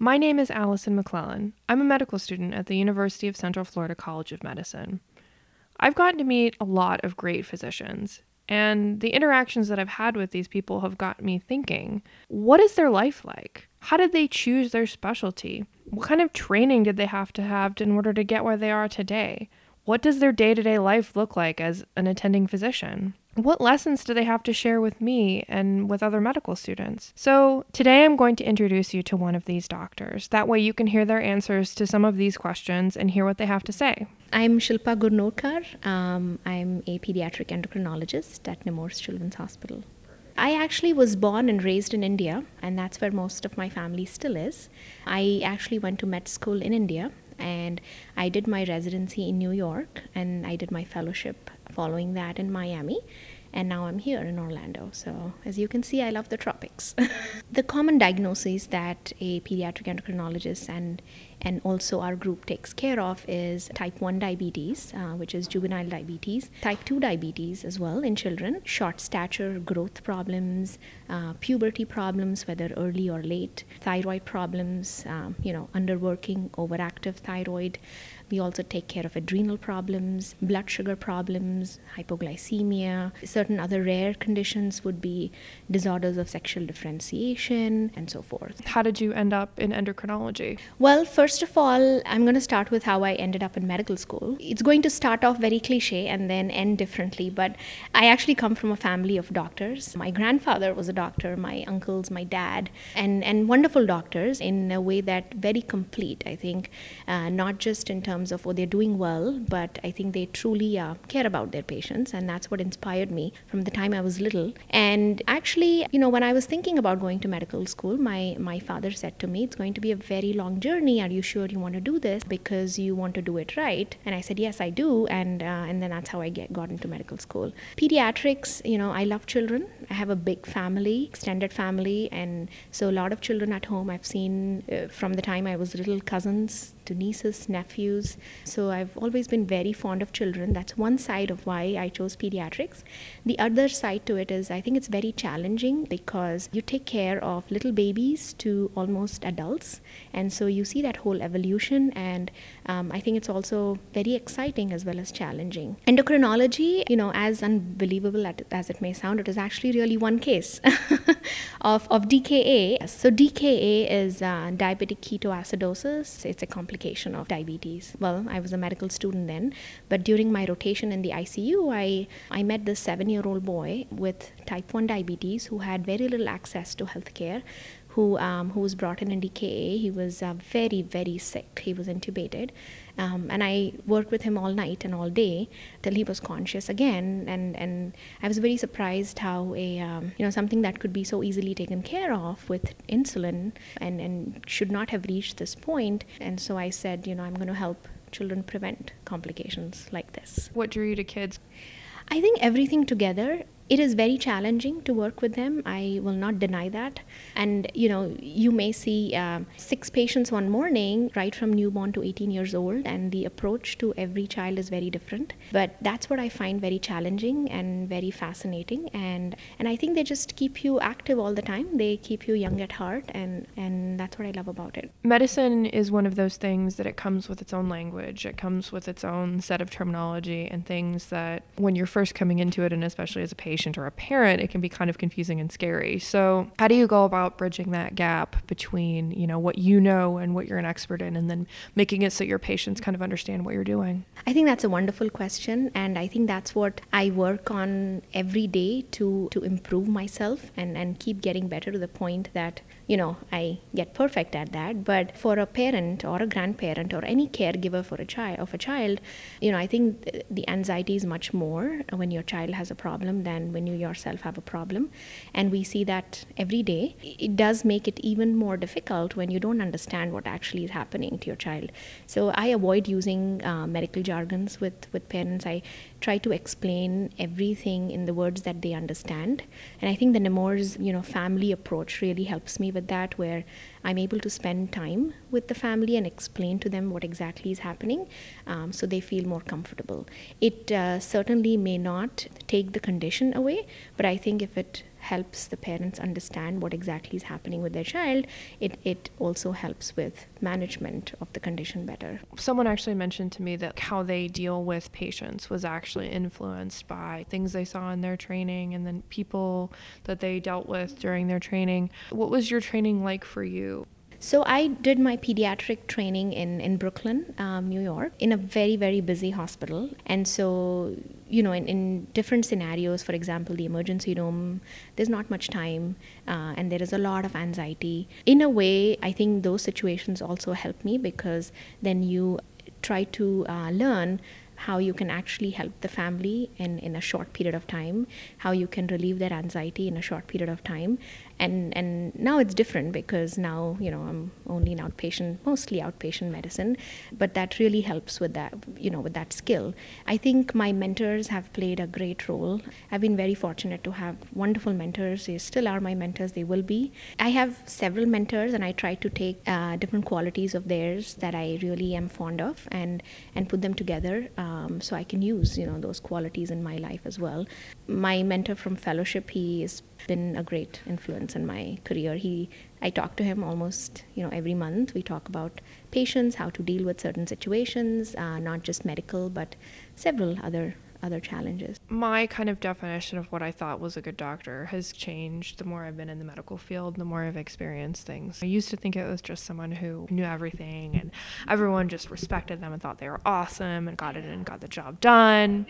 My name is Allison McClellan. I'm a medical student at the University of Central Florida College of Medicine. I've gotten to meet a lot of great physicians, and the interactions that I've had with these people have got me thinking what is their life like? How did they choose their specialty? What kind of training did they have to have in order to get where they are today? What does their day to day life look like as an attending physician? What lessons do they have to share with me and with other medical students? So, today I'm going to introduce you to one of these doctors. That way, you can hear their answers to some of these questions and hear what they have to say. I'm Shilpa Gurnurkar. Um, I'm a pediatric endocrinologist at Nemours Children's Hospital. I actually was born and raised in India, and that's where most of my family still is. I actually went to med school in India, and I did my residency in New York, and I did my fellowship following that in Miami and now I'm here in Orlando. So, as you can see, I love the tropics. the common diagnoses that a pediatric endocrinologist and and also our group takes care of is type 1 diabetes, uh, which is juvenile diabetes, type 2 diabetes as well in children, short stature, growth problems, uh, puberty problems, whether early or late, thyroid problems, um, you know, underworking, overactive thyroid. We also take care of adrenal problems, blood sugar problems, hypoglycemia. Certain other rare conditions would be disorders of sexual differentiation and so forth. How did you end up in endocrinology? Well, first of all, I'm going to start with how I ended up in medical school. It's going to start off very cliche and then end differently, but I actually come from a family of doctors. My grandfather was a doctor, my uncles, my dad, and, and wonderful doctors in a way that very complete, I think, uh, not just in terms terms of, oh, they're doing well, but I think they truly uh, care about their patients. And that's what inspired me from the time I was little. And actually, you know, when I was thinking about going to medical school, my, my father said to me, it's going to be a very long journey. Are you sure you want to do this? Because you want to do it right. And I said, yes, I do. And, uh, and then that's how I get, got into medical school. Pediatrics, you know, I love children. I have a big family, extended family. And so a lot of children at home I've seen uh, from the time I was little cousins to nieces, nephews. So I've always been very fond of children. That's one side of why I chose pediatrics. The other side to it is I think it's very challenging because you take care of little babies to almost adults. And so you see that whole evolution. And um, I think it's also very exciting as well as challenging. Endocrinology, you know, as unbelievable as it may sound, it is actually really one case of, of DKA. So DKA is uh, diabetic ketoacidosis. It's a complication complication of diabetes. Well, I was a medical student then, but during my rotation in the ICU, I, I met this seven year old boy with type 1 diabetes who had very little access to healthcare. Who, um, who was brought in in DKA. He was uh, very, very sick. He was intubated. Um, and I worked with him all night and all day till he was conscious again. And, and I was very surprised how a um, you know something that could be so easily taken care of with insulin and, and should not have reached this point. And so I said, you know, I'm going to help children prevent complications like this. What drew you to kids? I think everything together it is very challenging to work with them. I will not deny that. And you know, you may see uh, six patients one morning, right from newborn to 18 years old, and the approach to every child is very different. But that's what I find very challenging and very fascinating. And and I think they just keep you active all the time. They keep you young at heart, and and that's what I love about it. Medicine is one of those things that it comes with its own language. It comes with its own set of terminology and things that when you're first coming into it, and especially as a patient patient or a parent, it can be kind of confusing and scary. So, how do you go about bridging that gap between, you know, what you know and what you're an expert in and then making it so your patients kind of understand what you're doing? I think that's a wonderful question and I think that's what I work on every day to to improve myself and and keep getting better to the point that, you know, I get perfect at that. But for a parent or a grandparent or any caregiver for a child of a child, you know, I think the anxiety is much more when your child has a problem than when you yourself have a problem. And we see that every day. It does make it even more difficult when you don't understand what actually is happening to your child. So I avoid using uh, medical jargons with, with parents. I try to explain everything in the words that they understand. And I think the Nemours, you know, family approach really helps me with that, where I'm able to spend time with the family and explain to them what exactly is happening um, so they feel more comfortable. It uh, certainly may not take the condition away, but I think if it helps the parents understand what exactly is happening with their child, it, it also helps with management of the condition better. Someone actually mentioned to me that how they deal with patients was actually influenced by things they saw in their training and then people that they dealt with during their training. What was your training like for you? So I did my pediatric training in in Brooklyn, um, New York, in a very very busy hospital, and so you know in, in different scenarios, for example, the emergency room, there's not much time, uh, and there is a lot of anxiety. In a way, I think those situations also help me because then you try to uh, learn how you can actually help the family in, in a short period of time, how you can relieve their anxiety in a short period of time, and and now it's different because now you know I'm only in outpatient, mostly outpatient medicine, but that really helps with that you know with that skill. I think my mentors have played a great role. I've been very fortunate to have wonderful mentors. They still are my mentors. They will be. I have several mentors, and I try to take uh, different qualities of theirs that I really am fond of and and put them together um, so I can use you know those qualities in my life as well. My mentor from fellowship, he has been a great influence in my career. He, I talk to him almost, you know, every month. We talk about patients, how to deal with certain situations, uh, not just medical, but several other other challenges. My kind of definition of what I thought was a good doctor has changed the more I've been in the medical field, the more I've experienced things. I used to think it was just someone who knew everything and everyone just respected them and thought they were awesome and got it and got the job done.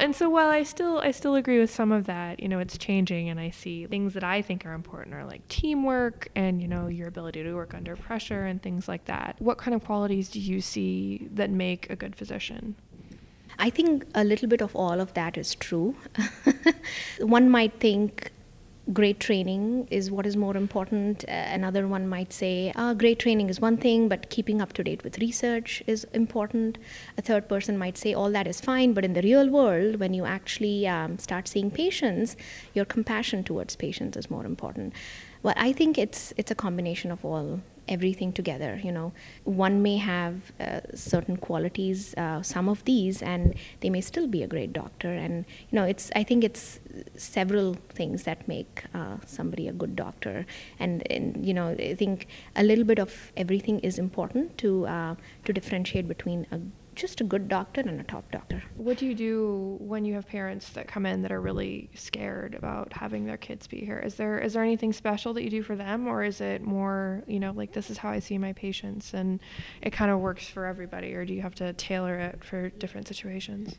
And so while I still I still agree with some of that, you know, it's changing and I see things that I think are important are like teamwork and, you know, your ability to work under pressure and things like that. What kind of qualities do you see that make a good physician? I think a little bit of all of that is true. one might think great training is what is more important. Uh, another one might say, uh, great training is one thing, but keeping up to date with research is important. A third person might say, all that is fine, but in the real world, when you actually um, start seeing patients, your compassion towards patients is more important. Well, I think it's it's a combination of all everything together you know. One may have uh, certain qualities uh, some of these and they may still be a great doctor. And you know it's i think it's several things that make uh, somebody a good doctor. And, and you know i think a little bit of everything is important to uh, to differentiate between a just a good doctor and a top doctor. What do you do when you have parents that come in that are really scared about having their kids be here? Is there is there anything special that you do for them or is it more, you know, like this is how I see my patients and it kind of works for everybody or do you have to tailor it for different situations?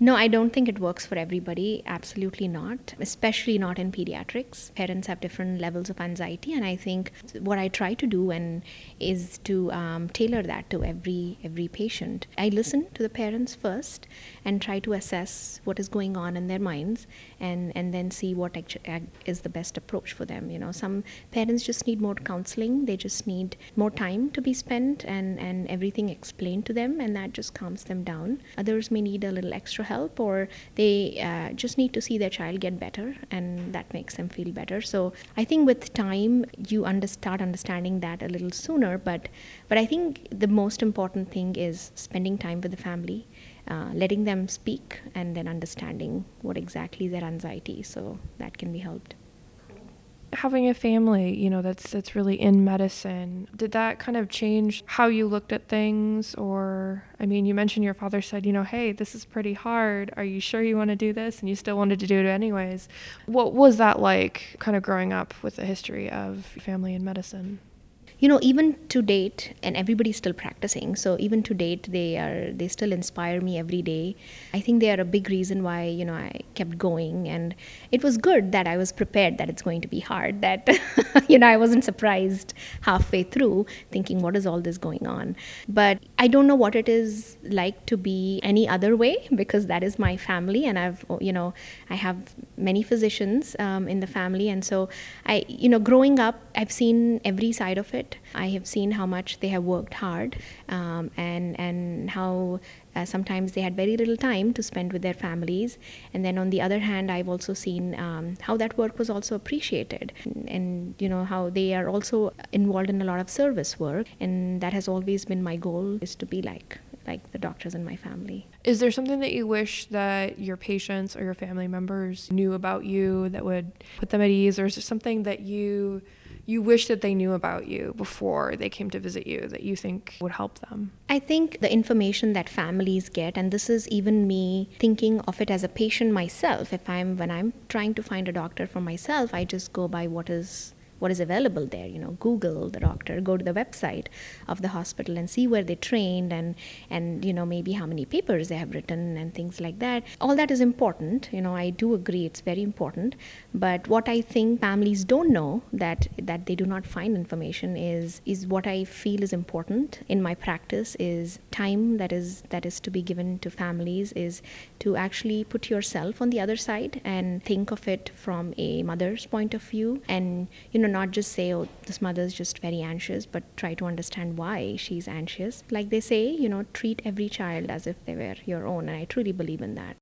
No, I don't think it works for everybody. Absolutely not, especially not in pediatrics. Parents have different levels of anxiety, and I think what I try to do and is to um, tailor that to every every patient. I listen to the parents first and try to assess what is going on in their minds, and and then see what is the best approach for them. You know, some parents just need more counseling. They just need more time to be spent and and everything explained to them, and that just calms them down. Others may need a little extra help or they uh, just need to see their child get better and that makes them feel better so i think with time you under, start understanding that a little sooner but but i think the most important thing is spending time with the family uh, letting them speak and then understanding what exactly their anxiety so that can be helped having a family, you know, that's that's really in medicine, did that kind of change how you looked at things or I mean, you mentioned your father said, you know, hey, this is pretty hard. Are you sure you want to do this? And you still wanted to do it anyways. What was that like kind of growing up with a history of family in medicine? You know even to date and everybody's still practicing so even to date they are they still inspire me every day. I think they are a big reason why you know i kept going and it was good that i was prepared that it's going to be hard that you know i wasn't surprised halfway through thinking what is all this going on? But i don't know what it is like to be any other way because that is my family and i've you know i have many physicians um, in the family and so i you know growing up i've seen every side of it it. I have seen how much they have worked hard um, and, and how uh, sometimes they had very little time to spend with their families. And then on the other hand, I've also seen um, how that work was also appreciated and, and, you know, how they are also involved in a lot of service work. And that has always been my goal is to be like like the doctors in my family. Is there something that you wish that your patients or your family members knew about you that would put them at ease or is there something that you you wish that they knew about you before they came to visit you that you think would help them? I think the information that families get, and this is even me thinking of it as a patient myself. If I'm when I'm trying to find a doctor for myself, I just go by what is what is available there you know google the doctor go to the website of the hospital and see where they trained and and you know maybe how many papers they have written and things like that. All that is important you know i do agree it's very important. But what i think families don't know that that they do not find information is is what i feel is important in my practice is time that is that is to be given to families is to actually put yourself on the other side and think of it from a mother's point of view and you know not just say, oh, this mother is just very anxious, but try to understand why she's anxious. Like they say, you know, treat every child as if they were your own. And I truly believe in that.